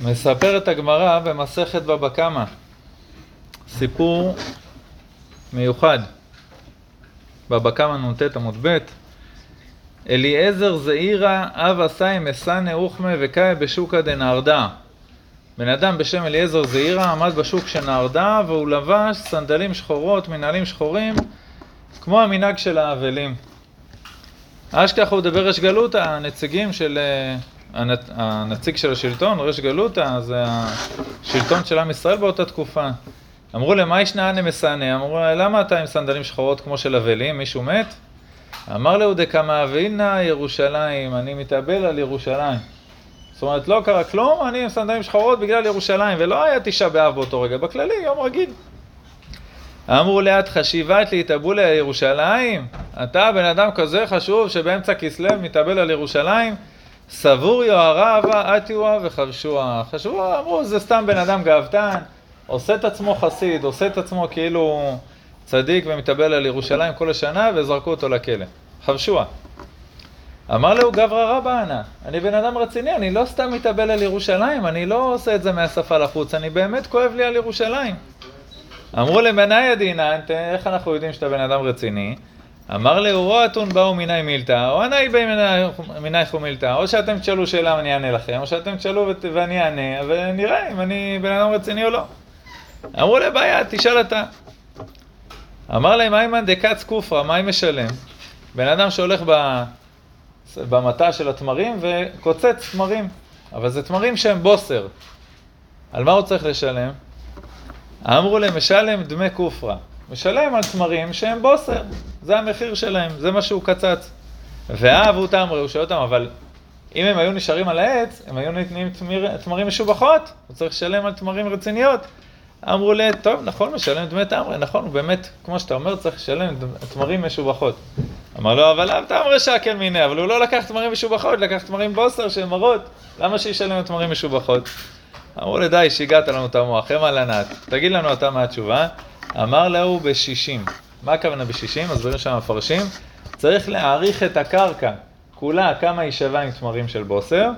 מספרת הגמרא במסכת בבא קמא, סיפור מיוחד, בבא קמא נ"ט עמוד ב', אליעזר זעירא אב עשי מסנא אוכמה וקאי בשוקא דנהרדע. בן אדם בשם אליעזר זעירא עמד בשוק של נהרדע והוא לבש סנדלים שחורות, מנהלים שחורים, כמו המנהג של האבלים. אשכח הוא דבר ריש גלותא, הנציגים של... הנציג של השלטון, ריש גלותא, זה השלטון של עם ישראל באותה תקופה. אמרו להם, מה ישנה אנה מסענה? אמרו לה, למה אתה עם סנדלים שחורות כמו של אבלים? מישהו מת? אמר להו דקמא אבינה ירושלים, אני מתאבל על ירושלים. זאת אומרת, לא קרה כלום, אני עם סנדלים שחורות בגלל ירושלים, ולא היה תשעה באב באותו רגע, בכללי, יום רגיל. אמרו לאט חשיבת להתאבולי על ירושלים? אתה בן אדם כזה חשוב שבאמצע כסלו מתאבל על ירושלים? סבור יוהרה אתיוה וחבשוה. חשבו, אמרו, זה סתם בן אדם גאוותן, עושה את עצמו חסיד, עושה את עצמו כאילו צדיק ומתאבל על ירושלים כל השנה, וזרקו אותו לכלא. חבשוה. אמר לו גברא רבא אנא, אני בן אדם רציני, אני לא סתם מתאבל על ירושלים, אני לא עושה את זה מהשפה לחוץ, אני באמת כואב לי על ירושלים. אמרו למנאי הדינא, איך אנחנו יודעים שאתה בן אדם רציני? אמר לאורו אתון באו מיני מילתא, או ענאי באי מיני חומילתא, או שאתם תשאלו שאלה ואני אענה לכם, או שאתם תשאלו ואני אענה, ונראה אם אני בן אדם רציני או לא. אמרו לבעיה, תשאל אתה. אמר להם, איימן דקץ כופרא, מה היא משלם? בן אדם שהולך במטע של התמרים וקוצץ תמרים, אבל זה תמרים שהם בוסר. על מה הוא צריך לשלם? אמרו להם, משלם דמי כופרא. משלם על תמרים שהם בוסר, זה המחיר שלהם, זה מה שהוא קצץ. ואהבו הוא שואל אותם, אבל אם הם היו נשארים על העץ, הם היו נותנים תמיר, תמרים משובחות, הוא צריך לשלם על תמרים רציניות. אמרו לי, טוב, נכון, משלם דמי תמרי, נכון, הוא באמת, כמו שאתה אומר, צריך לשלם תמרים משובחות. אמר לו, אבל אב תמרי שקל מיני, אבל הוא לא לקח תמרים משובחות, לקח תמרים בוסר שהם מרות, למה שישלם תמרים משובחות? אמרו לי, די, שיגעת לנו את המוח, הם על ענת. תגיד לנו אתה מה התשובה. אמר להו בשישים. מה הכוונה בשישים? מסבירים שם המפרשים. צריך להעריך את הקרקע כולה כמה היא שווה עם תמרים של בוסר.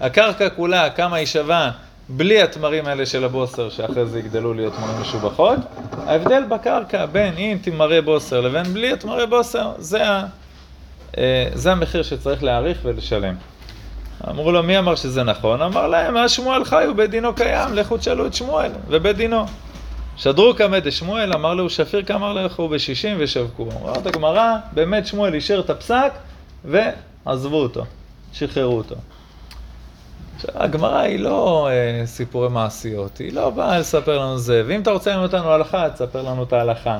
הקרקע כולה כמה היא שווה בלי התמרים האלה של הבוסר, שאחרי זה יגדלו להיות תמרים משובחות. ההבדל בקרקע בין אם תמרי בוסר לבין בלי התמרי בוסר, זה, ה, אה, זה המחיר שצריך להעריך ולשלם. אמרו לו, מי אמר שזה נכון? אמר להם, השמואל חי ובית קיים, לכו תשאלו את שמואל ובית דינו. שדרו קמא דשמואל, אמר לו שפיר כאמר לכו בשישים ושבקו. אומרת הגמרא, באמת שמואל אישר את הפסק ועזבו אותו, שחררו אותו. הגמרא היא לא אה, סיפורי מעשיות, היא לא באה לספר לנו זה, ואם אתה רוצה ללמוד אותנו הלכה, תספר לנו את ההלכה.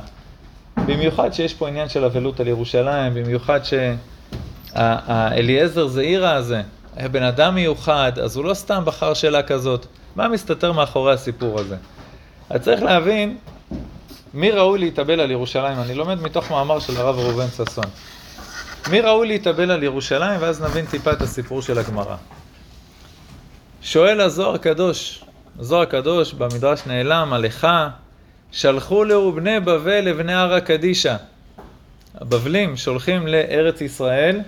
במיוחד שיש פה עניין של אבלות על ירושלים, במיוחד שהאליעזר זעירא הזה היה בן אדם מיוחד, אז הוא לא סתם בחר שאלה כזאת. מה מסתתר מאחורי הסיפור הזה? אז צריך להבין מי ראוי להתאבל על ירושלים. אני לומד מתוך מאמר של הרב ראובן ששון. מי ראוי להתאבל על ירושלים, ואז נבין טיפה את הסיפור של הגמרא. שואל הזוהר הקדוש, הזוהר הקדוש במדרש נעלם, עליך, שלחו לו בני בבל לבני הר הקדישא. הבבלים שולחים לארץ ישראל,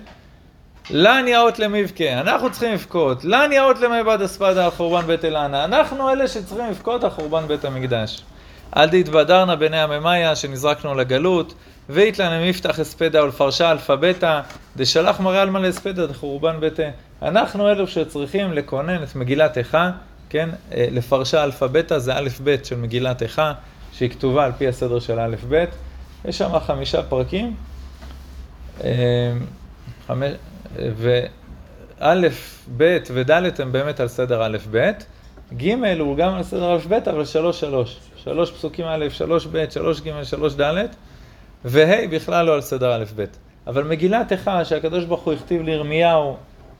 לן יאות למבכה, אנחנו צריכים לבכות, לן יאות למבד אספדה על חורבן בית אלענה, אנחנו אלה שצריכים לבכות על חורבן בית המקדש. אל תתבדרנה בני הממיה שנזרקנו לגלות, ואיתלן למפתח אספדה ולפרשה אלפבתה, דשלח מראה על מלא אספדה לחורבן בית... אנחנו אלו שצריכים לכונן את מגילת איכה, כן, אה, לפרשה אלפבתה זה א' ב' של מגילת איכה, שהיא כתובה על פי הסדר של א' ב', יש שם חמישה פרקים. וא', ב' וד' הם באמת על סדר א', ב', ג' הוא גם על סדר א', ב', אבל שלוש, שלוש. שלוש פסוקים א', שלוש ב', שלוש ג', שלוש ד', וה' בכלל לא על סדר א', ב'. אבל מגילת איכה, שהקדוש ברוך הוא הכתיב לירמיהו,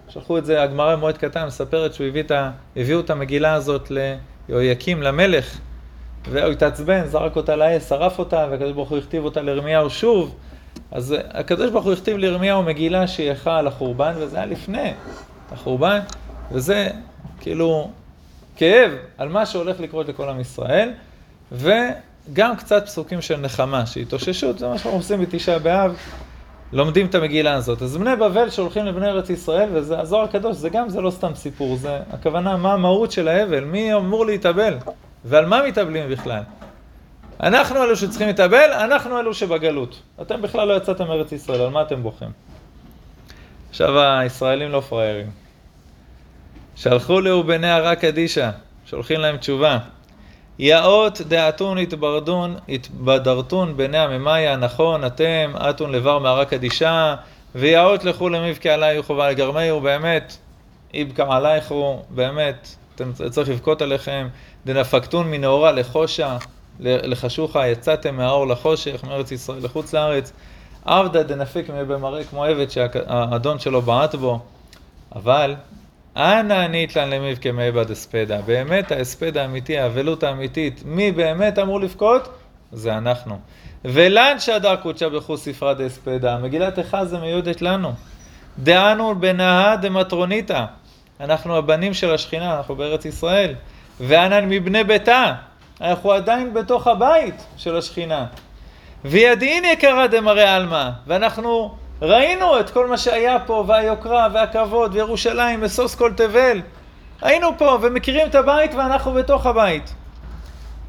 שלחו את זה, הגמרא במועד קטן מספרת שהוא הביא את ה... הביאו את המגילה הזאת ליהויקים, למלך, והוא התעצבן, זרק אותה לאש, שרף אותה, והקדוש ברוך הוא הכתיב אותה לירמיהו שוב. אז הקדוש ברוך הוא הכתיב לירמיהו מגילה שהיא איכה על החורבן, וזה היה לפני החורבן, וזה כאילו כאב על מה שהולך לקרות לכל עם ישראל, וגם קצת פסוקים של נחמה, שהתאוששות, זה מה שאנחנו עושים בתשעה באב, לומדים את המגילה הזאת. אז בני בבל שהולכים לבני ארץ ישראל, וזה הזוהר הקדוש, זה גם, זה לא סתם סיפור, זה הכוונה מה המהות של האבל, מי אמור להתאבל, ועל מה מתאבלים בכלל. אנחנו אלו שצריכים להתאבל, אנחנו אלו שבגלות. אתם בכלל לא יצאתם מארץ ישראל, על מה אתם בוכים? עכשיו הישראלים לא פראיירים. שלחו לאו בני הרע קדישא, שולחים להם תשובה. יאות דעתון התברדון, התבדרתון בני הממיה, נכון, אתם, אתון לבר מערה קדישה, ויאות לכו למבכה עלי חובה לגרמיהו, באמת, איבקע עלייך הוא, באמת, אתם צריך לבכות עליכם, דנפקתון מנאורה לחושה, לחשוכה, יצאתם מהאור לחושך, מארץ ישראל לחוץ לארץ, עבדה דנפיק במראה כמו עבד שהאדון שלו בעט בו, אבל אנא ניתלן למבכה מעבד אספדה. באמת ההספד האמיתי, האבלות האמיתית, מי באמת אמור לבכות? זה אנחנו. ולן שדר קודשה בחוס ספרה דאספדה. מגילת איכה זה מיועדת לנו. דאנו בנאה דמטרוניתא. אנחנו הבנים של השכינה, אנחנו בארץ ישראל. ואנן מבני ביתה. אנחנו עדיין בתוך הבית של השכינה. וידעין יקרא דמראה עלמא. ואנחנו ראינו את כל מה שהיה פה, והיוקרה, והכבוד, וירושלים, וסוס כל תבל. היינו פה, ומכירים את הבית, ואנחנו בתוך הבית.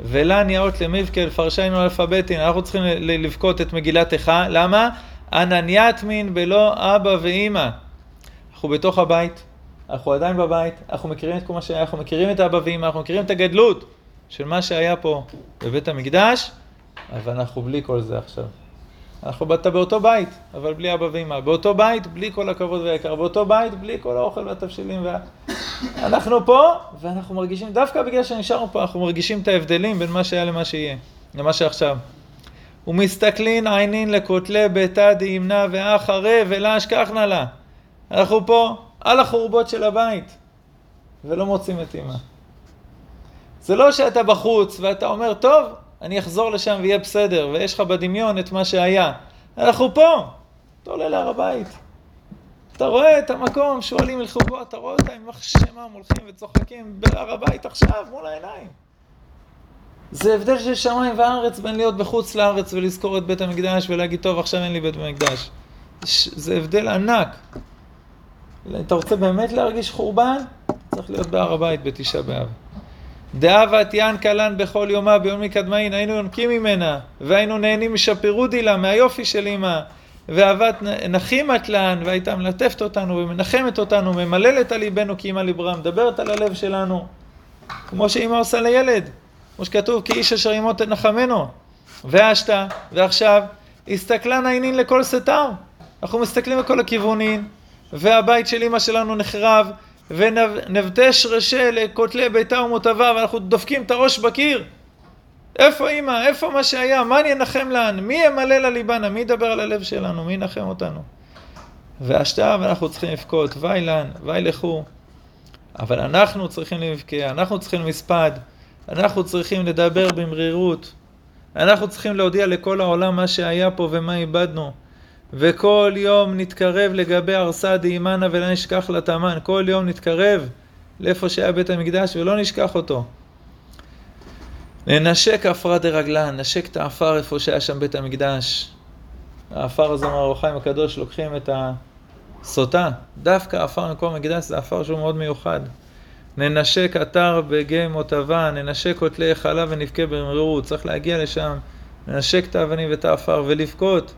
ולן יאות למבכה לפרשיינו אלפביתין, אנחנו צריכים לבכות את מגילת איכה, למה? אנניאטמין בלא אבא ואימא. אנחנו בתוך הבית, אנחנו עדיין בבית, אנחנו מכירים את כל מה שהיה, אנחנו מכירים את אבא ואימא, אנחנו מכירים את הגדלות של מה שהיה פה בבית המקדש, אבל אנחנו בלי כל זה עכשיו. אנחנו באת באותו בית, אבל בלי אבא ואמא. באותו בית, בלי כל הכבוד והיקר. באותו בית, בלי כל האוכל והתבשילים. וה... אנחנו פה, ואנחנו מרגישים, דווקא בגלל שנשארנו פה, אנחנו מרגישים את ההבדלים בין מה שהיה למה שיהיה, למה שעכשיו. ומסתכלין עינין לכותלי ביתה דימנה ואחרי ולה אשכחנה לה. אנחנו פה על החורבות של הבית, ולא מוצאים את אמא. זה לא שאתה בחוץ ואתה אומר, טוב, אני אחזור לשם ויהיה בסדר, ויש לך בדמיון את מה שהיה. אנחנו פה, אתה עולה להר הבית. אתה רואה את המקום, שואלים ילכו אתה רואה אותם עם שמם הולכים וצוחקים בהר הבית עכשיו, מול העיניים. זה הבדל של שמיים וארץ בין להיות בחוץ לארץ ולזכור את בית המקדש ולהגיד, טוב, עכשיו אין לי בית המקדש. זה הבדל ענק. אתה רוצה באמת להרגיש חורבן? צריך להיות בהר הבית בתשעה באב. דאבת ינקלן בכל יומה ביום מקדמאין, היינו יונקים ממנה, והיינו נהנים משפירודי לה, מהיופי של אמא, ואהבת נחימת לן, והייתה מלטפת אותנו ומנחמת אותנו, ממללת על ליבנו כי אמא ליברה, מדברת על הלב שלנו, כמו שאמא עושה לילד, כמו שכתוב, כי איש אשר עמו תנחמנו. ואשתה, ועכשיו, הסתכלן העינין לכל סתר. אנחנו מסתכלים לכל הכיוונים, והבית של אמא שלנו נחרב, ונבטש רשל לכותלי ביתה ומותבה, ואנחנו דופקים את הראש בקיר. איפה אימא? איפה מה שהיה? מה אני אנחם לאן? מי ימלא לליבנה? מי ידבר על הלב שלנו? מי ינחם אותנו? והשתיו אנחנו צריכים לבכות, ואי לן, ואי לכו. אבל אנחנו צריכים לבכה, אנחנו צריכים מספד, אנחנו צריכים לדבר במרירות, אנחנו צריכים להודיע לכל העולם מה שהיה פה ומה איבדנו. וכל יום נתקרב לגבי ארסא דאימנה ולא נשכח לתמן. כל יום נתקרב לאיפה שהיה בית המקדש ולא נשכח אותו. ננשק עפרא דרגלן, נשק את העפר איפה שהיה שם בית המקדש. העפר הזה, אמר אור החיים הקדוש, לוקחים את הסוטה. דווקא עפר מקום המקדש זה עפר שהוא מאוד מיוחד. ננשק אתר בגי מוטבה, ננשק כותלי היכלה ונבכה במרירות. צריך להגיע לשם, לנשק את האבנים ואת העפר ולבכות.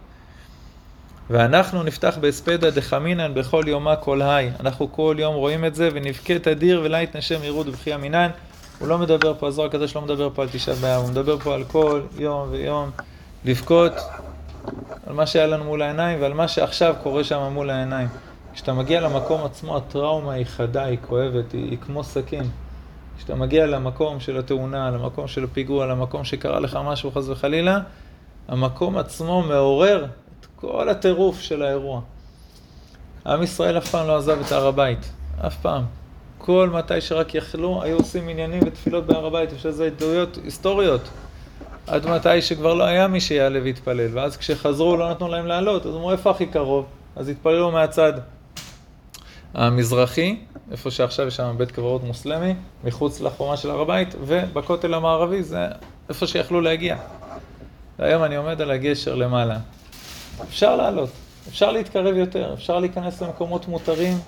ואנחנו נפתח בהספדה דחמינן בכל יומה כל היי. אנחנו כל יום רואים את זה ונבכה תדיר ולה יתנשם ירוד ובכי אמינן. הוא לא מדבר פה, הזוהר הקדוש לא מדבר פה על תשעה באב, הוא מדבר פה על כל יום ויום לבכות על מה שהיה לנו מול העיניים ועל מה שעכשיו קורה שם מול העיניים. כשאתה מגיע למקום עצמו, הטראומה היא חדה, היא כואבת, היא, היא כמו סכין. כשאתה מגיע למקום של התאונה, למקום של הפיגוע, למקום שקרה לך משהו חס וחלילה, המקום עצמו מעורר כל הטירוף של האירוע. עם ישראל אף פעם לא עזב את הר הבית, אף פעם. כל מתי שרק יכלו, היו עושים עניינים ותפילות בהר הבית, יש לזה עדויות היסטוריות. עד מתי שכבר לא היה מי שיעלה ויתפלל, ואז כשחזרו לא נתנו להם לעלות, אז אמרו איפה הכי קרוב? אז התפללו מהצד המזרחי, איפה שעכשיו יש שם בית קברות מוסלמי, מחוץ לחומה של הר הבית, ובכותל המערבי זה איפה שיכלו להגיע. והיום אני עומד על הגשר למעלה, אפשר לעלות, אפשר להתקרב יותר, אפשר להיכנס למקומות מותרים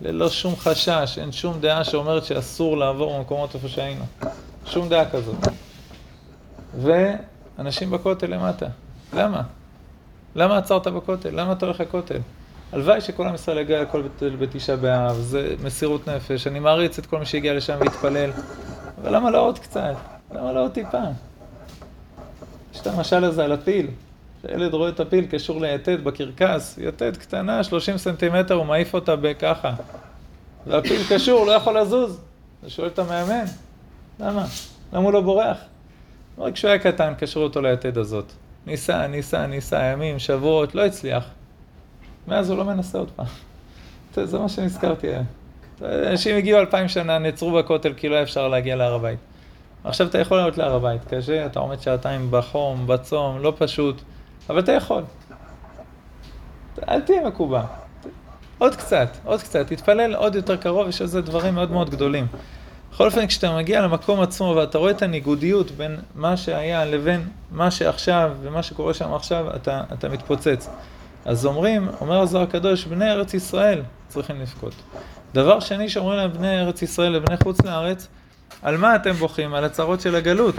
ללא שום חשש, אין שום דעה שאומרת שאסור לעבור במקומות איפה שהיינו. שום דעה כזאת. ואנשים בכותל למטה. למה? למה עצרת בכותל? למה אתה הולך לכותל? הלוואי שכל עם ישראל יגיע לכל בתשעה באב, זה מסירות נפש, אני מעריץ את כל מי שהגיע לשם והתפלל, אבל למה לא עוד קצת? למה לא עוד טיפה? יש את המשל הזה על הפיל, שהילד רואה את הפיל קשור ליתד בקרקס, יתד קטנה, 30 סנטימטר, הוא מעיף אותה בככה. והפיל קשור, לא יכול לזוז. הוא שואל את המאמן, למה? למה הוא לא בורח? רק כשהוא היה קטן, קשרו אותו ליתד הזאת. ניסה, ניסה, ניסה, ימים, שבועות, לא הצליח. מאז הוא לא מנסה עוד פעם. זה מה שנזכרתי. אנשים הגיעו אלפיים שנה, נעצרו בכותל כי לא אפשר להגיע להר הבית. עכשיו אתה יכול לעלות להר הבית, קשה, אתה עומד שעתיים בחום, בצום, לא פשוט, אבל אתה יכול. אל תהיה מקובע. עוד קצת, עוד קצת, תתפלל עוד יותר קרוב, יש לזה דברים מאוד מאוד גדולים. בכל אופן, כשאתה מגיע למקום עצמו ואתה רואה את הניגודיות בין מה שהיה לבין מה שעכשיו ומה שקורה שם עכשיו, אתה, אתה מתפוצץ. אז אומרים, אומר הזוהר הקדוש, בני ארץ ישראל צריכים לבכות. דבר שני שאומרים להם בני ארץ ישראל לבני חוץ לארץ, על מה אתם בוכים? על הצרות של הגלות.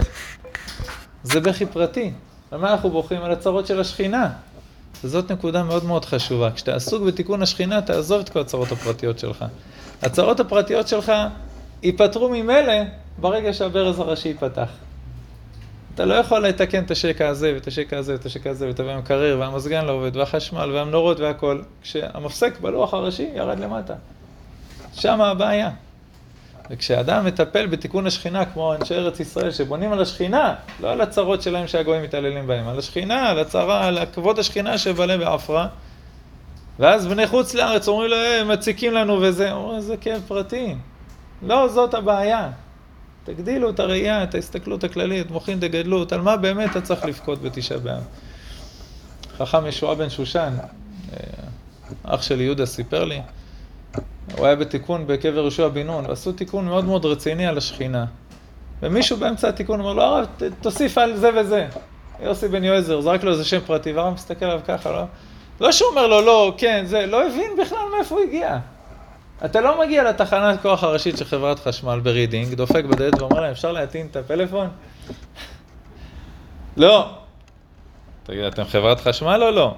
זה בכי פרטי. על מה אנחנו בוכים? על הצרות של השכינה. וזאת נקודה מאוד מאוד חשובה. כשאתה עסוק בתיקון השכינה, תעזוב את כל הצרות הפרטיות שלך. הצרות הפרטיות שלך ייפתרו ממילא ברגע שהברז הראשי ייפתח. אתה לא יכול לתקן את השקע הזה, ואת השקע הזה, ואת השקע הזה, ואת המקרר, והמזגן לא עובד, והחשמל, והמנורות והכל, כשהמפסק בלוח הראשי ירד למטה. שם הבעיה. וכשאדם מטפל בתיקון השכינה, כמו אנשי ארץ ישראל, שבונים על השכינה, לא על הצרות שלהם שהגויים מתעללים בהם, על השכינה, על הצרה, על כבוד השכינה שבעלה בעפרה, ואז בני חוץ לארץ אומרים לו, אה, מציקים לנו וזה, אומרים, זה כאב פרטי. לא זאת הבעיה. תגדילו את הראייה, את ההסתכלות הכללית, מוחין תגדלות, על מה באמת אתה צריך לבכות בתשעה באב. חכם ישועה בן שושן, אה, אח שלי יהודה סיפר לי, הוא היה בתיקון בקבר יהושע בן נון, ועשו תיקון מאוד מאוד רציני על השכינה. ומישהו באמצע התיקון אומר לו, הרב, תוסיף על זה וזה. יוסי בן יועזר, זרק לו איזה שם פרטי, והרב מסתכל עליו ככה, לא? לא שהוא אומר לו, לא, כן, זה, לא הבין בכלל מאיפה הוא הגיע. אתה לא מגיע לתחנת כוח הראשית של חברת חשמל ברידינג, דופק בדלת ואומר להם, אפשר להטעין את הפלאפון? לא. תגיד, אתם חברת חשמל או לא?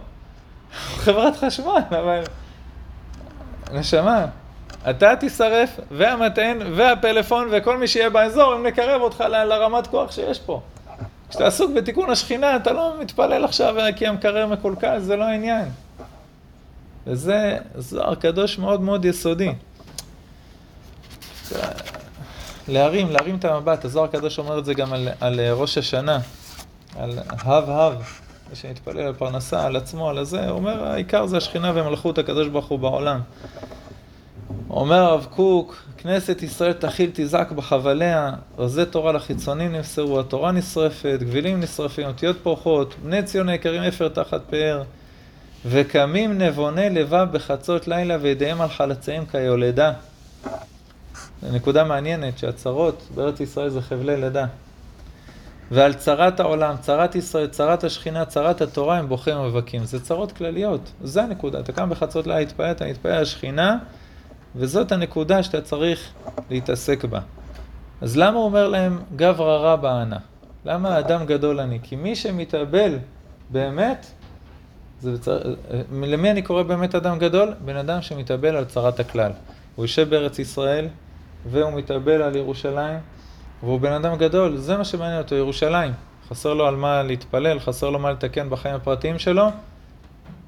חברת חשמל, אבל... נשמה, אתה תישרף, והמטען, והפלאפון, וכל מי שיהיה באזור, אם נקרב אותך ל- לרמת כוח שיש פה. כשאתה עסוק בתיקון השכינה, אתה לא מתפלל עכשיו כי המקרר מקולקל, זה לא העניין. וזה זוהר קדוש מאוד מאוד יסודי. להרים, להרים את המבט, הזוהר הקדוש אומר את זה גם על, על ראש השנה, על הב הב, שמתפלל על פרנסה, על עצמו, על הזה, הוא אומר, העיקר זה השכינה ומלכות הקדוש ברוך הוא בעולם. אומר הרב קוק, כנסת ישראל תכיל תזעק בחבליה, רזי תורה לחיצונים נמסרו, התורה נשרפת, גבילים נשרפים, אותיות פורחות, בני ציון היקרים אפר תחת פאר, וקמים נבוני לבב בחצות לילה וידיהם על חלציהם כיולדה. זו נקודה מעניינת שהצרות בארץ ישראל זה חבלי לידה. ועל צרת העולם, צרת ישראל, צרת השכינה, צרת התורה, הם בוכים ומבכים. זה צרות כלליות, זה הנקודה. אתה קם בחצות לילה, להתפעל, אתה מתפעל על השכינה, וזאת הנקודה שאתה צריך להתעסק בה. אז למה הוא אומר להם גברא רבא אנא? למה אדם גדול אני? כי מי שמתאבל באמת, זה בצר... למי אני קורא באמת אדם גדול? בן אדם שמתאבל על צרת הכלל. הוא יושב בארץ ישראל, והוא מתאבל על ירושלים, והוא בן אדם גדול, זה מה שמעניין אותו, ירושלים. חסר לו על מה להתפלל, חסר לו מה לתקן בחיים הפרטיים שלו,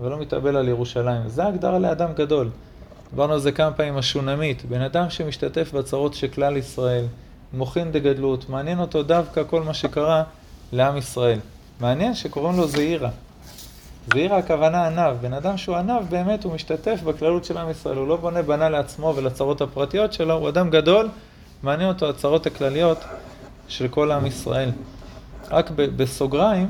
ולא מתאבל על ירושלים. זה הגדרה לאדם גדול. דיברנו על זה כמה פעמים, השונמית, בן אדם שמשתתף בצרות של כלל ישראל, מוחין דגדלות, מעניין אותו דווקא כל מה שקרה לעם ישראל. מעניין שקוראים לו זעירה. זעירה הכוונה עניו, בן אדם שהוא עניו באמת הוא משתתף בכללות של עם ישראל, הוא לא בונה בנה לעצמו ולצרות הפרטיות שלו, הוא אדם גדול, מעניין אותו הצרות הכלליות של כל עם ישראל. רק בסוגריים,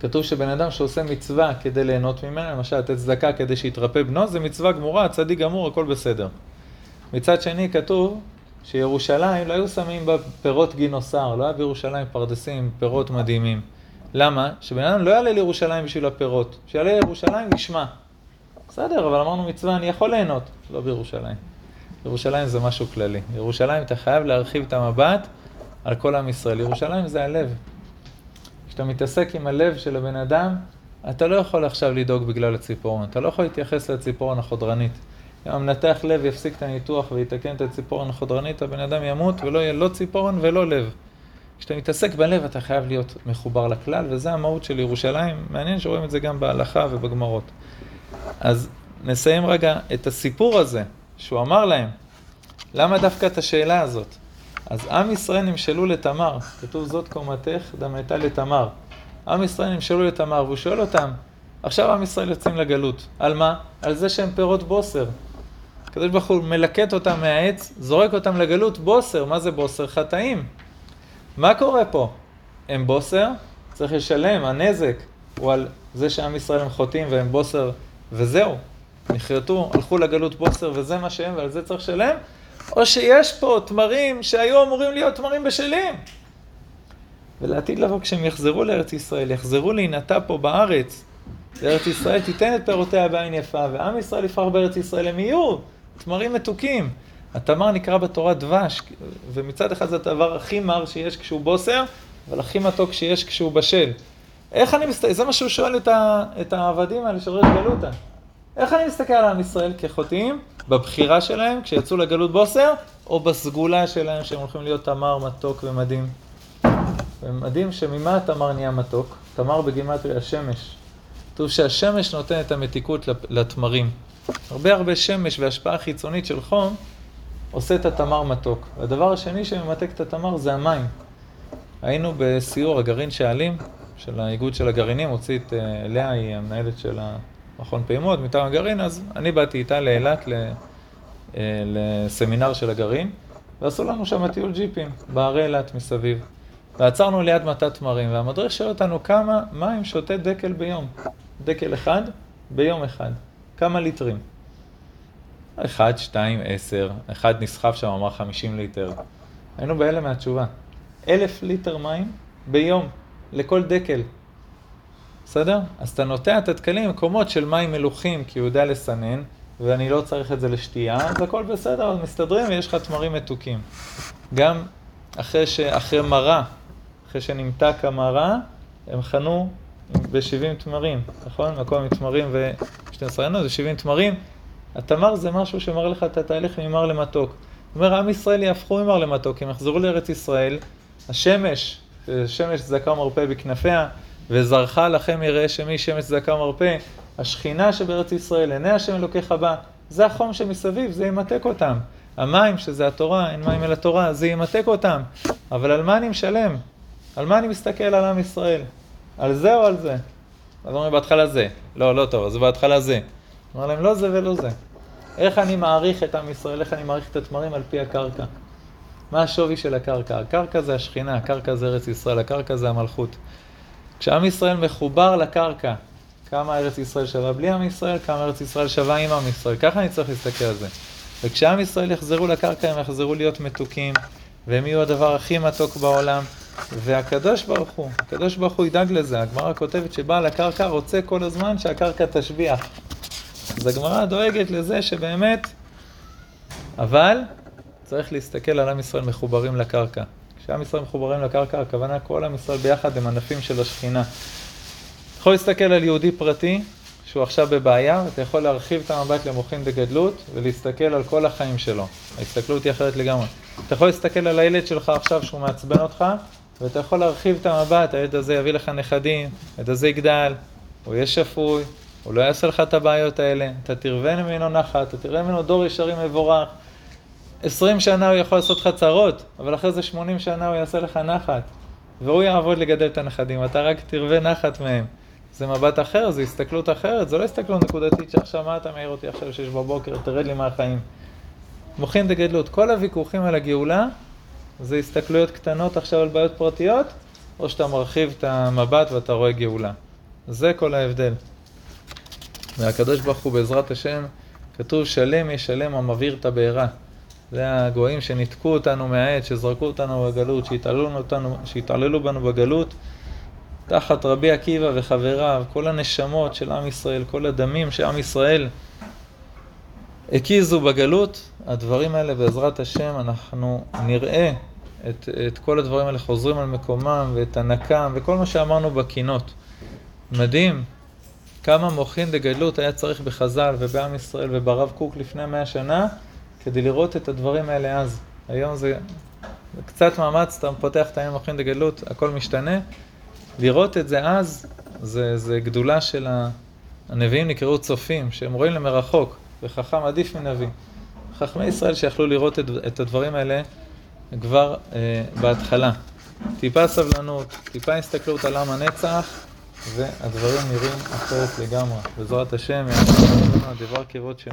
כתוב שבן אדם שעושה מצווה כדי ליהנות ממנה, למשל לתת צדקה כדי שיתרפא בנו, זה מצווה גמורה, צדיק גמור, הכל בסדר. מצד שני כתוב שירושלים לא היו שמים בה פירות גינוסר, לא היה בירושלים פרדסים, פירות מדהימים. למה? שבן אדם לא יעלה לירושלים בשביל הפירות, שיעלה לירושלים ישמע. בסדר, אבל אמרנו מצווה, אני יכול ליהנות, לא בירושלים. ירושלים זה משהו כללי. ירושלים, אתה חייב להרחיב את המבט על כל עם ישראל. ירושלים זה הלב. כשאתה מתעסק עם הלב של הבן אדם, אתה לא יכול עכשיו לדאוג בגלל הציפורן. אתה לא יכול להתייחס לציפורן החודרנית. אם המנתח לב יפסיק את הניתוח ויתקן את הציפורן החודרנית, הבן אדם ימות ולא יהיה לא ציפורן ולא לב. כשאתה מתעסק בלב אתה חייב להיות מחובר לכלל, וזה המהות של ירושלים. מעניין שרואים את זה גם בהלכה ובגמרות. אז נסיים רגע את הסיפור הזה, שהוא אמר להם. למה דווקא את השאלה הזאת? אז עם ישראל נמשלו לתמר, כתוב זאת קומתך דמתה לתמר. עם ישראל נמשלו לתמר, והוא שואל אותם, עכשיו עם ישראל יוצאים לגלות. על מה? על זה שהם פירות בוסר. הקדוש ברוך הוא מלקט אותם מהעץ, זורק אותם לגלות, בוסר. מה זה בוסר? חטאים. מה קורה פה? הם בוסר, צריך לשלם, הנזק הוא על זה שעם ישראל הם חוטאים והם בוסר, וזהו. נחרטו, הלכו לגלות בוסר וזה מה שהם ועל זה צריך לשלם? או שיש פה תמרים שהיו אמורים להיות תמרים בשלים. ולעתיד לבוא, כשהם יחזרו לארץ ישראל, יחזרו להינטע פה בארץ, לארץ ישראל תיתן את פירותיה בעין יפה, ועם ישראל יפרח בארץ ישראל, הם יהיו תמרים מתוקים. התמר נקרא בתורה דבש, ומצד אחד זה הדבר הכי מר שיש כשהוא בוסר, אבל הכי מתוק שיש כשהוא בשל. איך אני מסתכל, זה מה שהוא שואל את, ה, את העבדים האלה של ריש גלותא. איך אני מסתכל על עם ישראל כחוטאים בבחירה שלהם כשיצאו לגלות בוסר, או בסגולה שלהם שהם הולכים להיות תמר מתוק ומדהים. ומדהים שממה התמר נהיה מתוק? תמר בגימטרי השמש. כתוב שהשמש נותן את המתיקות לתמרים. הרבה הרבה שמש והשפעה חיצונית של חום עושה את התמר מתוק. והדבר השני שממתק את התמר זה המים. היינו בסיור הגרעין שעלים של האיגוד של הגרעינים, הוציא את אה, לאה, היא המנהלת של המכון פעימות מטעם הגרעין, אז אני באתי איתה לאילת אה, לסמינר של הגרעין, ועשו לנו שם טיול ג'יפים בערי אילת מסביב. ועצרנו ליד מטת תמרים, והמדריך שואל אותנו כמה מים שותה דקל ביום. דקל אחד ביום אחד. כמה ליטרים? אחד, שתיים, עשר. אחד נסחף שם, אמר חמישים ליטר. היינו בהלם מהתשובה. אלף ליטר מים ביום, לכל דקל. בסדר? אז אתה נוטע את הדקלים במקומות של מים מלוכים, כי הוא יודע לסנן, ואני לא צריך את זה לשתייה, אז הכל בסדר, אז מסתדרים ויש לך תמרים מתוקים. גם אחרי, ש... אחרי מרה, אחרי שנמתק המרה, הם חנו ב-70 תמרים, נכון? מקום עם תמרים ו-12 עיינות, זה 70 תמרים. התמר זה משהו שמראה לך את התהליך ממר למתוק. זאת אומרת, עם ישראל יהפכו ממר למתוק, הם יחזרו לארץ ישראל, השמש, שמש זכה ומרפא בכנפיה, וזרחה לכם יראה שמי שמש זכה ומרפא, השכינה שבארץ ישראל, עיני השם אלוקיך בה, זה החום שמסביב, זה ימתק אותם. המים, שזה התורה, אין מים אלא תורה, זה ימתק אותם. אבל על מה אני משלם? על מה אני מסתכל על עם ישראל? על זה או על זה? אז אומרים בהתחלה זה. לא, לא טוב, אז בהתחלה זה. אומר להם, לא זה ולא זה. איך אני מעריך את עם ישראל, איך אני מעריך את התמרים על פי הקרקע? מה השווי של הקרקע? הקרקע זה השכינה, הקרקע זה ארץ ישראל, הקרקע זה המלכות. כשעם ישראל מחובר לקרקע, כמה ארץ ישראל שווה בלי עם ישראל, כמה ארץ ישראל שווה עם עם ישראל. ככה אני צריך להסתכל על זה. וכשעם ישראל יחזרו לקרקע, הם יחזרו להיות מתוקים, והם יהיו הדבר הכי מתוק בעולם. והקדוש ברוך הוא, הקדוש ברוך הוא ידאג לזה. הגמרא כותבת שבעל הקרקע רוצה כל הזמן שהקרקע תשביח. אז הגמרא דואגת לזה שבאמת, אבל צריך להסתכל על עם ישראל מחוברים לקרקע. כשעם ישראל מחוברים לקרקע, הכוונה כל עם ישראל ביחד הם ענפים של השכינה. אתה יכול להסתכל על יהודי פרטי, שהוא עכשיו בבעיה, ואתה יכול להרחיב את המבט למוחין דגדלות, ולהסתכל על כל החיים שלו. ההסתכלות היא אחרת לגמרי. אתה יכול להסתכל על הילד שלך עכשיו שהוא מעצבן אותך, ואתה יכול להרחיב את המבט, הילד הזה יביא לך נכדים, הילד הזה יגדל, הוא יהיה שפוי, הוא לא יעשה לך את הבעיות האלה, אתה תרווה ממנו נחת, אתה תראה ממנו דור ישרים מבורך. עשרים שנה הוא יכול לעשות לך צרות, אבל אחרי זה שמונים שנה הוא יעשה לך נחת. והוא יעבוד לגדל את הנכדים, אתה רק תרווה נחת מהם. זה מבט אחר, זו הסתכלות אחרת, זו לא הסתכלות נקודתית שעכשיו מה אתה מעיר אותי עכשיו שש בבוקר, תרד לי מהחיים. מוחין דגדלות, כל הוויכוחים על הגאולה זה הסתכלויות קטנות עכשיו על בעיות פרטיות, או שאתה מרחיב את המבט ואתה רואה גאולה. זה כל ההבדל. והקדוש ברוך הוא בעזרת השם, כתוב שלם ישלם המבעיר את הבעירה. זה הגויים שניתקו אותנו מהעץ, שזרקו אותנו בגלות, שהתעללו, בנו בגלות. תחת רבי עקיבא וחבריו, כל הנשמות של עם ישראל, כל הדמים שעם ישראל הקיזו בגלות, הדברים האלה בעזרת השם אנחנו נראה את, את כל הדברים האלה חוזרים על מקומם ואת הנקם וכל מה שאמרנו בקינות. מדהים כמה מוחין דגדלות היה צריך בחז"ל ובעם ישראל וברב קוק לפני מאה שנה כדי לראות את הדברים האלה אז. היום זה, זה קצת מאמץ, אתה פותח את העין מוחין דגדלות, הכל משתנה. לראות את זה אז, זה, זה גדולה של. הנביאים נקראו צופים, שהם רואים למרחוק, וחכם עדיף מנביא. חכמי ישראל שיכלו לראות את, את הדברים האלה כבר אה, בהתחלה. טיפה סבלנות, טיפה הסתכלות על עם הנצח, והדברים נראים אחרת לגמרי. בעזרת השם, יעשה לנו דבר כבוד שם.